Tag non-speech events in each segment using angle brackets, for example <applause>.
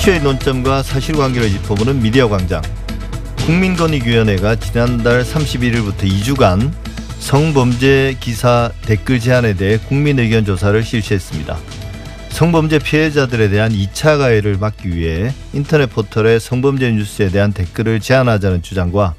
이슈의 논점과 사실관계를 짚어보는 미디어 광장. 국민권익위원회가 지난달 31일부터 2주간 성범죄 기사 댓글 제한에 대해 국민 의견 조사를 실시했습니다. 성범죄 피해자들에 대한 2차 가해를 막기 위해 인터넷 포털에 성범죄 뉴스에 대한 댓글을 제한하자는 주장과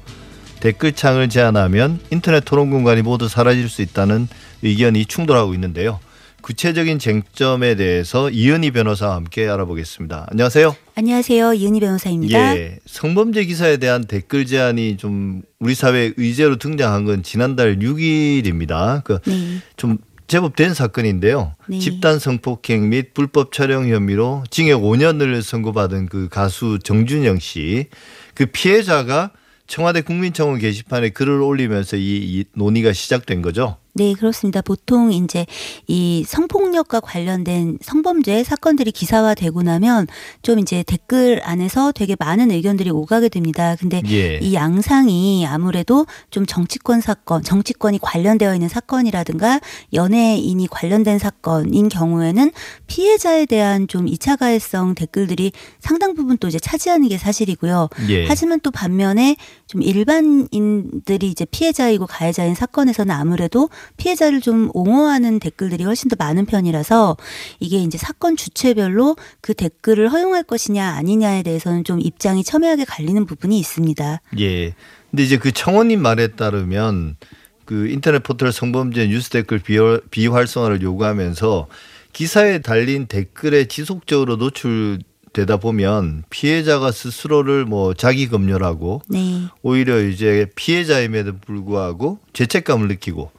댓글창을 제한하면 인터넷 토론 공간이 모두 사라질 수 있다는 의견이 충돌하고 있는데요. 구체적인 쟁점에 대해서 이은희 변호사와 함께 알아보겠습니다. 안녕하세요. 안녕하세요. 이은희 변호사입니다. 예, 성범죄 기사에 대한 댓글 제한이 좀 우리 사회 의제로 등장한 건 지난달 6일입니다. 그좀 네. 제법 된 사건인데요. 네. 집단 성폭행 및 불법 촬영 혐의로 징역 5년을 선고받은 그 가수 정준영 씨 그 피해자가 청와대 국민청원 게시판에 글을 올리면서 이, 이 논의가 시작된 거죠. 네, 그렇습니다. 보통 이제 이 성폭력과 관련된 성범죄 사건들이 기사화되고 나면 좀 이제 댓글 안에서 되게 많은 의견들이 오가게 됩니다. 근데 예. 이 양상이 아무래도 좀 정치권 사건, 정치권이 관련되어 있는 사건이라든가 연예인이 관련된 사건인 경우에는 피해자에 대한 좀 2차 가해성 댓글들이 상당 부분 또 이제 차지하는 게 사실이고요. 예. 하지만 또 반면에 좀 일반인들이 이제 피해자이고 가해자인 사건에서는 아무래도 피해자를 좀 옹호하는 댓글들이 훨씬 더 많은 편이라서 이게 이제 사건 주체별로 그 댓글을 허용할 것이냐 아니냐에 대해서는 좀 입장이 첨예하게 갈리는 부분이 있습니다. 예. 근데 이제 그 청원님 말에 따르면 그 인터넷 포털 성범죄 뉴스 댓글 비활성화를 요구하면서 기사에 달린 댓글에 지속적으로 노출 되다 보면 피해자가 스스로를 뭐 자기 검열하고 네. 오히려 이제 피해자임에도 불구하고 죄책감을 느끼고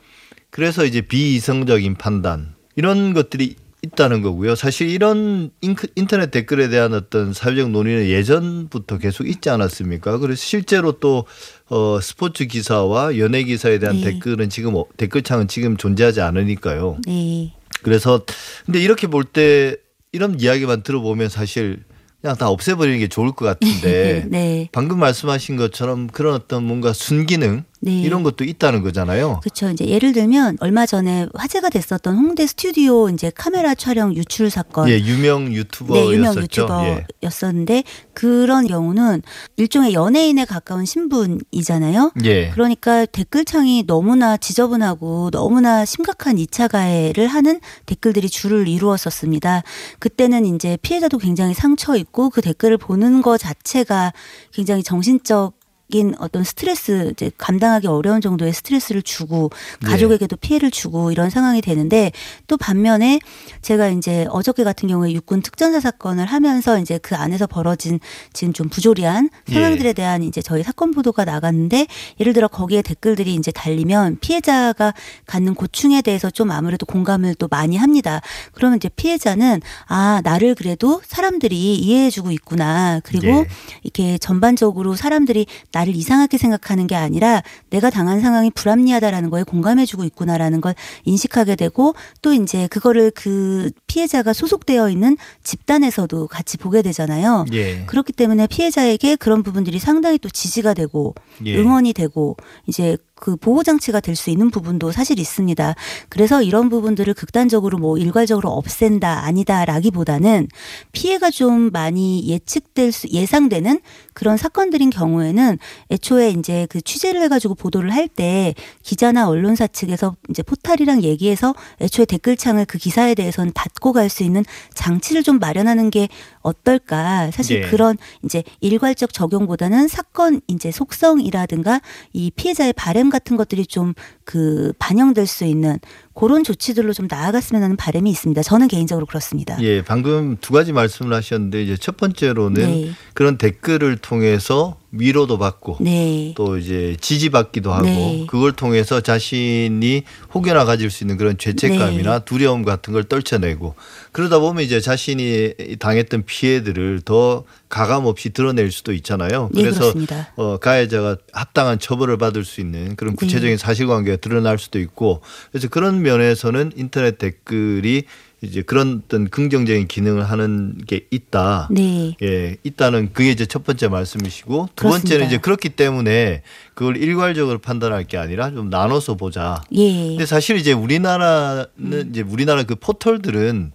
그래서 이제 비이성적인 판단 이런 것들이 있다는 거고요. 사실 이런 인터넷 댓글에 대한 어떤 사회적 논의는 예전부터 계속 있지 않았습니까? 그래서 실제로 또 어, 스포츠 기사와 연예 기사에 대한 네. 댓글은 지금 어, 댓글창은 지금 존재하지 않으니까요. 네. 그래서 근데 이렇게 볼 때 이런 이야기만 들어보면 사실 그냥 다 없애버리는 게 좋을 것 같은데 <laughs> 네. 방금 말씀하신 것처럼 그런 어떤 뭔가 순기능 네. 이런 것도 있다는 거잖아요. 그렇죠. 이제 예를 들면 얼마 전에 화제가 됐었던 홍대 스튜디오 이제 카메라 촬영 유출 사건. 예, 유명 유튜버였었죠. 네, 유명 유튜버였었는데 예. 그런 경우는 일종의 연예인에 가까운 신분이잖아요. 예. 그러니까 댓글창이 너무나 지저분하고 너무나 심각한 2차 가해를 하는 댓글들이 줄을 이루었었습니다. 그때는 이제 피해자도 굉장히 상처 있고 그 댓글을 보는 것 자체가 굉장히 정신적 인 어떤 스트레스 이제 감당하기 어려운 정도의 스트레스를 주고 네. 가족에게도 네. 피해를 주고 이런 상황이 되는데 또 반면에 제가 이제 어저께 같은 경우에 육군 특전사 사건을 하면서 이제 그 안에서 벌어진 지금 좀 부조리한 상황들에 예. 대한 이제 저희 사건 보도가 나갔는데 예를 들어 거기에 댓글들이 이제 달리면 피해자가 갖는 고충에 대해서 좀 아무래도 공감을 또 많이 합니다. 그러면 이제 피해자는 아 나를 그래도 사람들이 이해해주고 있구나 그리고 예. 이렇게 전반적으로 사람들이 나 나를 이상하게 생각하는 게 아니라 내가 당한 상황이 불합리하다라는 거에 공감해주고 있구나라는 걸 인식하게 되고 또 이제 그거를 그 피해자가 소속되어 있는 집단에서도 같이 보게 되잖아요. 예. 그렇기 때문에 피해자에게 그런 부분들이 상당히 또 지지가 되고 예. 응원이 되고 이제 그 보호 장치가 될 수 있는 부분도 사실 있습니다. 그래서 이런 부분들을 극단적으로 뭐 일괄적으로 없앤다 아니다라기보다는 피해가 좀 많이 예측될 수 예상되는 그런 사건들인 경우에는 애초에 이제 그 취재를 해가지고 보도를 할 때 기자나 언론사 측에서 이제 포탈이랑 얘기해서 애초에 댓글창을 그 기사에 대해서는 닫고 갈 수 있는 장치를 좀 마련하는 게 어떨까. 사실 네. 그런 이제 일괄적 적용보다는 사건 이제 속성이라든가 이 피해자의 바램 같은 것들이 좀 그 반영될 수 있는 그런 조치들로 좀 나아갔으면 하는 바람이 있습니다. 저는 개인적으로 그렇습니다. 예, 방금 두 가지 말씀을 하셨는데 이제 첫 번째로는 네. 그런 댓글을 통해서 위로도 받고 네. 또 이제 지지받기도 하고 네. 그걸 통해서 자신이 혹여나 가질 수 있는 그런 죄책감이나 네. 두려움 같은 걸 떨쳐내고 그러다 보면 이제 자신이 당했던 피해들을 더 가감 없이 드러낼 수도 있잖아요. 네, 그래서 네, 어, 가해자가 합당한 처벌을 받을 수 있는 그런 구체적인 네. 사실관계가 드러날 수도 있고 그래서 그런 면에서는 인터넷 댓글이 이제 그런 어떤 긍정적인 기능을 하는 게 있다. 네. 예, 있다는 그게 이제 첫 번째 말씀이시고 두 그렇습니다. 번째는 이제 그렇기 때문에 그걸 일괄적으로 판단할 게 아니라 좀 나눠서 보자. 예. 근데 사실 이제 우리나라는 음. 이제 우리나라 그 포털들은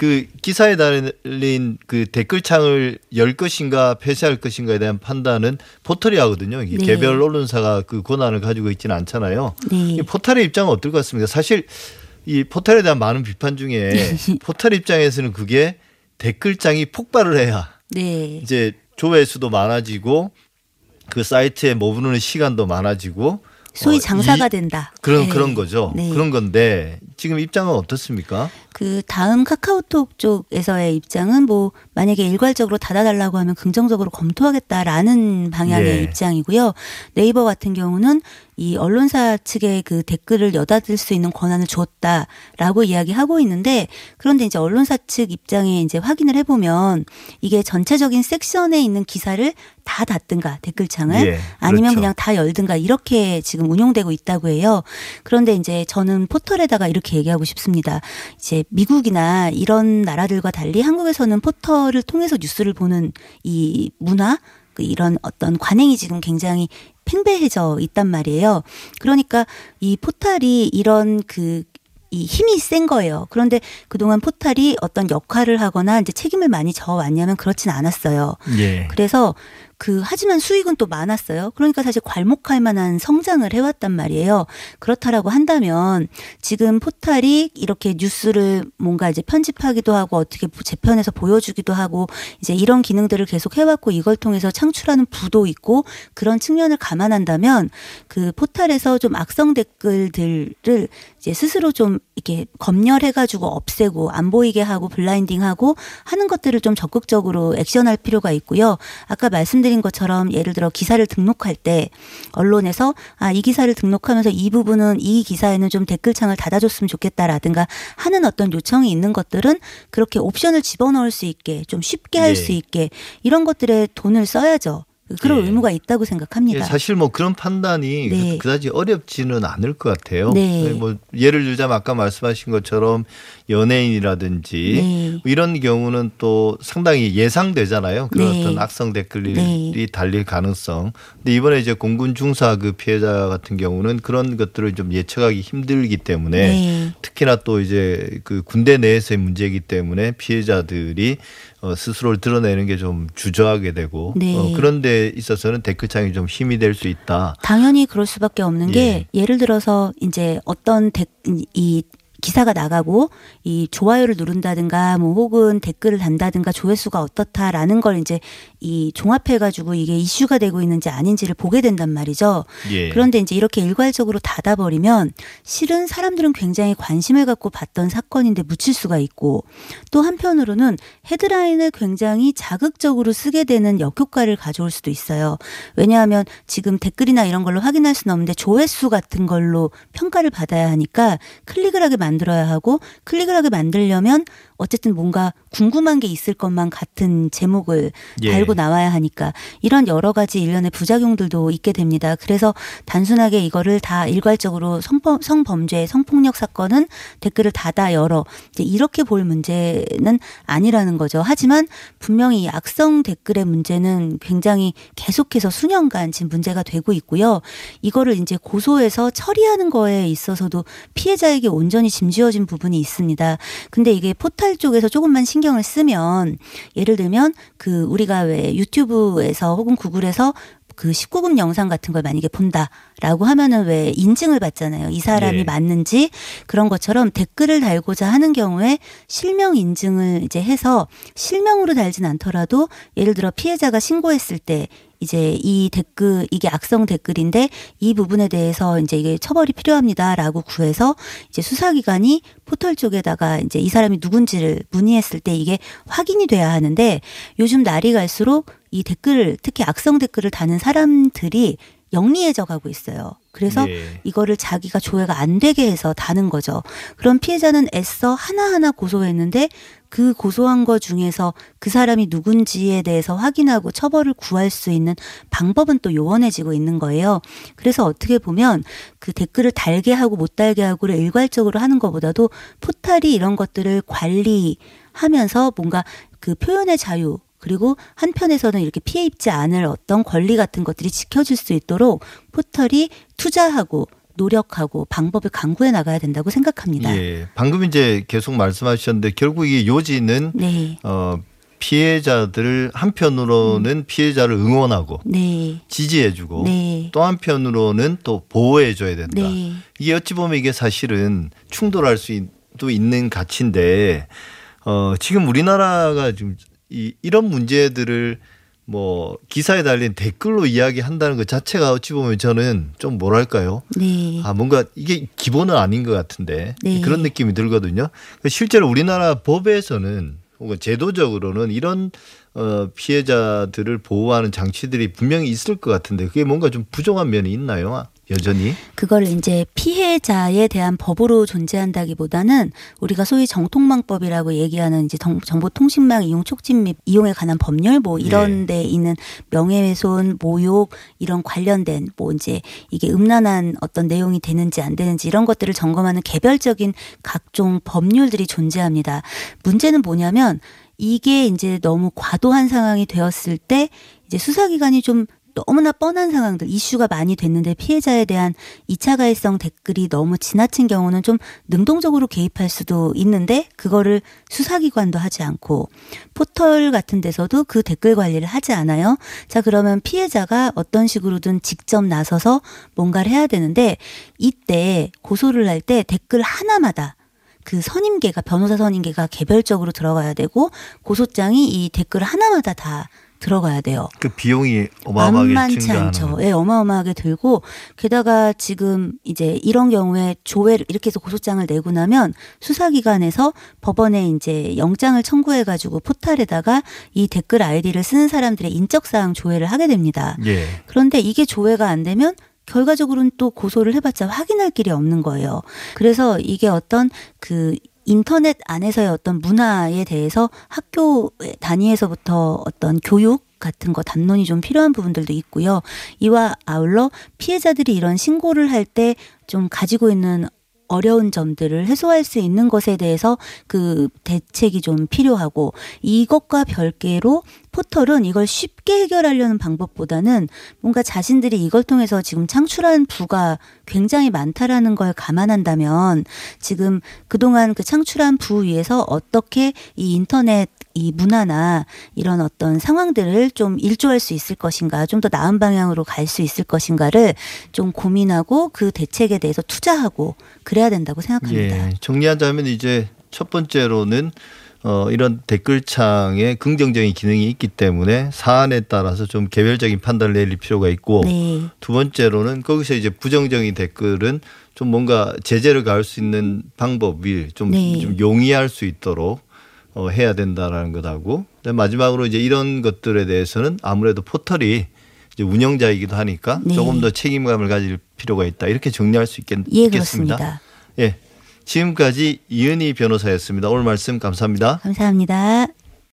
그 기사에 달린 그 댓글창을 열 것인가 폐쇄할 것인가에 대한 판단은 포털이 하거든요. 네. 개별 언론사가 그 권한을 가지고 있지는 않잖아요. 네. 포털의 입장은 어떨 것 같습니까? 사실 이 포털에 대한 많은 비판 중에 <laughs> 포털 입장에서는 그게 댓글창이 폭발을 해야 네. 이제 조회수도 많아지고 그 사이트에 머무르는 시간도 많아지고 소위 어, 장사가 된다. 그런 네. 그런 거죠. 네. 그런 건데 지금 입장은 어떻습니까? 그 다음 카카오톡 쪽에서의 입장은 뭐 만약에 일괄적으로 닫아달라고 하면 긍정적으로 검토하겠다라는 방향의 예. 입장이고요. 네이버 같은 경우는 이 언론사 측에 그 댓글을 여닫을 수 있는 권한을 줬다라고 이야기하고 있는데 그런데 이제 언론사 측 입장에 이제 확인을 해보면 이게 전체적인 섹션에 있는 기사를 다 닫든가 댓글창을 예, 아니면 그렇죠. 그냥 다 열든가 이렇게 지금 운용되고 있다고 해요. 그런데 이제 저는 포털에다가 이렇게 얘기하고 싶습니다. 이제 미국이나 이런 나라들과 달리 한국에서는 포털을 통해서 뉴스를 보는 이 문화 그 이런 어떤 관행이 지금 굉장히 팽배해져 있단 말이에요. 그러니까 이 포탈이 이런 그이 힘이 센 거예요. 그런데 그동안 포탈이 어떤 역할을 하거나 이제 책임을 많이 져왔냐면 그렇진 않았어요. 예. 그래서 그 하지만 수익은 또 많았어요. 그러니까 사실 괄목할 만한 성장을 해왔단 말이에요. 그렇다라고 한다면 지금 포탈이 이렇게 뉴스를 뭔가 이제 편집하기도 하고 어떻게 재편해서 보여주기도 하고 이제 이런 기능들을 계속 해왔고 이걸 통해서 창출하는 부도 있고 그런 측면을 감안한다면 그 포탈에서 좀 악성 댓글들을 이제 스스로 좀 이렇게 검열해가지고 없애고 안 보이게 하고 블라인딩하고 하는 것들을 좀 적극적으로 액션할 필요가 있고요. 아까 말씀드린 것처럼 예를 들어 기사를 등록할 때 언론에서 아 이 기사를 등록하면서 이 부분은 이 기사에는 좀 댓글창을 닫아줬으면 좋겠다라든가 하는 어떤 요청이 있는 것들은 그렇게 옵션을 집어넣을 수 있게 좀 쉽게 할수 네. 있게 이런 것들에 돈을 써야죠. 그런 네. 의무가 있다고 생각합니다. 예, 사실 뭐 그런 판단이 네. 그다지 어렵지는 않을 것 같아요. 네. 뭐 예를 들자면 아까 말씀하신 것처럼 연예인이라든지 네. 이런 경우는 또 상당히 예상되잖아요. 그런 네. 어떤 악성 댓글이 네. 달릴 가능성. 근데 이번에 이제 공군 중사 그 피해자 같은 경우는 그런 것들을 좀 예측하기 힘들기 때문에 특히나 또 이제 그 군대 내에서의 문제이기 때문에 피해자들이 어, 스스로를 드러내는 게 좀 주저하게 되고 네. 어, 그런 데 있어서는 댓글창이 좀 힘이 될 수 있다. 당연히 그럴 수밖에 없는 예. 게 예를 들어서 이제 어떤 데, 이 기사가 나가고 이 좋아요를 누른다든가 뭐 혹은 댓글을 단다든가 조회수가 어떻다라는 걸 이제 이 종합해 가지고 이게 이슈가 되고 있는지 아닌지를 보게 된단 말이죠. 예. 그런데 이제 이렇게 일괄적으로 닫아 버리면 실은 사람들은 굉장히 관심을 갖고 봤던 사건인데 묻힐 수가 있고 또 한편으로는 헤드라인을 굉장히 자극적으로 쓰게 되는 역효과를 가져올 수도 있어요. 왜냐하면 지금 댓글이나 이런 걸로 확인할 수는 없는데 조회수 같은 걸로 평가를 받아야 하니까 클릭을 하게 만 들어야 하고 클릭을 하게 만들려면 어쨌든 뭔가 궁금한 게 있을 것만 같은 제목을 예. 달고 나와야 하니까 이런 여러 가지 일련의 부작용들도 있게 됩니다. 그래서 단순하게 이거를 다 일괄적으로 성범, 성범죄, 성폭력 사건은 댓글을 닫아 열어 이렇게 볼 문제는 아니라는 거죠. 하지만 분명히 악성 댓글의 문제는 굉장히 계속해서 수년간 지금 문제가 되고 있고요. 이거를 이제 고소해서 처리하는 거에 있어서도 피해자에게 온전히 짐지어진 부분이 있습니다. 근데 이게 포탈 쪽에서 조금만 신경을 쓰면 예를 들면 그 우리가 왜 유튜브에서 혹은 구글에서 그 19금 영상 같은 걸 만약에 본다라고 하면은 왜 인증을 받잖아요. 이 사람이 네. 맞는지 그런 것처럼 댓글을 달고자 하는 경우에 실명 인증을 이제 해서 실명으로 달진 않더라도 예를 들어 피해자가 신고했을 때 이제 이 댓글 이게 악성 댓글인데 이 부분에 대해서 이제 이게 처벌이 필요합니다라고 구해서 이제 수사기관이 포털 쪽에다가 이제 이 사람이 누군지를 문의했을 때 이게 확인이 돼야 하는데 요즘 날이 갈수록 이 댓글을 특히 악성 댓글을 다는 사람들이 영리해져 가고 있어요. 그래서 네. 이거를 자기가 조회가 안 되게 해서 다는 거죠. 그럼 피해자는 애써 하나하나 고소했는데 그 고소한 거 중에서 그 사람이 누군지에 대해서 확인하고 처벌을 구할 수 있는 방법은 또 요원해지고 있는 거예요. 그래서 어떻게 보면 그 댓글을 달게 하고 못 달게 하고를 일괄적으로 하는 것보다도 포탈이 이런 것들을 관리하면서 뭔가 그 표현의 자유 그리고 한편에서는 이렇게 피해 입지 않을 어떤 권리 같은 것들이 지켜질 수 있도록 포털이 투자하고 노력하고 방법을 강구해 나가야 된다고 생각합니다. 예. 방금 이제 계속 말씀하셨는데 결국 이 요지는 네. 어 피해자들을 한편으로는 음. 피해자를 응원하고 네. 지지해주고 네. 또 한편으로는 또 보호해줘야 된다. 네. 이게 어찌 보면 이게 사실은 충돌할 수도 있는 가치인데 어 지금 우리나라가 지금 이 이런 문제들을 뭐 기사에 달린 댓글로 이야기한다는 것 자체가 어찌 보면 저는 좀 뭐랄까요? 네. 아 뭔가 이게 기본은 아닌 것 같은데 네. 그런 느낌이 들거든요. 실제로 우리나라 법에서는 혹은 제도적으로는 이런 어 피해자들을 보호하는 장치들이 분명히 있을 것 같은데 그게 뭔가 좀 부족한 면이 있나요? 여전히 그걸 이제 피해자에 대한 법으로 존재한다기보다는 우리가 소위 정통망법이라고 얘기하는 이제 정보통신망 이용 촉진 및 이용에 관한 법률 뭐 이런 네. 데 있는 명예훼손, 모욕 이런 관련된 뭐 이제 이게 음란한 어떤 내용이 되는지 안 되는지 이런 것들을 점검하는 개별적인 각종 법률들이 존재합니다. 문제는 뭐냐면 이게 이제 너무 과도한 상황이 되었을 때 이제 수사기관이 좀 너무나 뻔한 상황들, 이슈가 많이 됐는데 피해자에 대한 2차 가해성 댓글이 너무 지나친 경우는 좀 능동적으로 개입할 수도 있는데 그거를 수사기관도 하지 않고 포털 같은 데서도 그 댓글 관리를 하지 않아요. 자, 그러면 피해자가 어떤 식으로든 직접 나서서 뭔가를 해야 되는데 이때 고소를 할 때 댓글 하나마다 그 선임계가 변호사 선임계가 개별적으로 들어가야 되고 고소장이 이 댓글 하나마다 다 들어가야 돼요. 그 비용이 어마어마하게 만만치 않죠. 예, 네, 어마어마하게 들고 게다가 지금 이제 이런 경우에 조회를 이렇게 해서 고소장을 내고 나면 수사기관에서 법원에 이제 영장을 청구해 가지고 포탈에다가 이 댓글 아이디를 쓰는 사람들의 인적 사항 조회를 하게 됩니다. 예. 그런데 이게 조회가 안 되면 결과적으로는 또 고소를 해봤자 확인할 길이 없는 거예요. 그래서 이게 어떤 그 인터넷 안에서의 어떤 문화에 대해서 학교 단위에서부터 어떤 교육 같은 거 담론이 좀 필요한 부분들도 있고요. 이와 아울러 피해자들이 이런 신고를 할 때 좀 가지고 있는 어려운 점들을 해소할 수 있는 것에 대해서 그 대책이 좀 필요하고 이것과 별개로 포털은 이걸 쉽게 해결하려는 방법보다는 뭔가 자신들이 이걸 통해서 지금 창출한 부가 굉장히 많다라는 걸 감안한다면 지금 그동안 그 창출한 부 위에서 어떻게 이 인터넷 이 문화나 이런 어떤 상황들을 좀 일조할 수 있을 것인가, 좀 더 나은 방향으로 갈 수 있을 것인가를 좀 고민하고 그 대책에 대해서 투자하고 그래야 된다고 생각합니다. 예, 정리하자면 이제 첫 번째로는 어, 이런 댓글창에 긍정적인 기능이 있기 때문에 사안에 따라서 좀 개별적인 판단을 내릴 필요가 있고 네. 두 번째로는 거기서 이제 부정적인 댓글은 좀 뭔가 제재를 가할 수 있는 방법이 좀, 네. 좀 용이할 수 있도록 어, 해야 된다라는 것하고 마지막으로 이제 이런 것들에 대해서는 아무래도 포털이 이제 운영자이기도 하니까 네. 조금 더 책임감을 가질 필요가 있다 이렇게 정리할 수 있겠, 예, 습니다 예. 지금까지 이은희 변호사였습니다. 오늘 말씀 감사합니다. 감사합니다.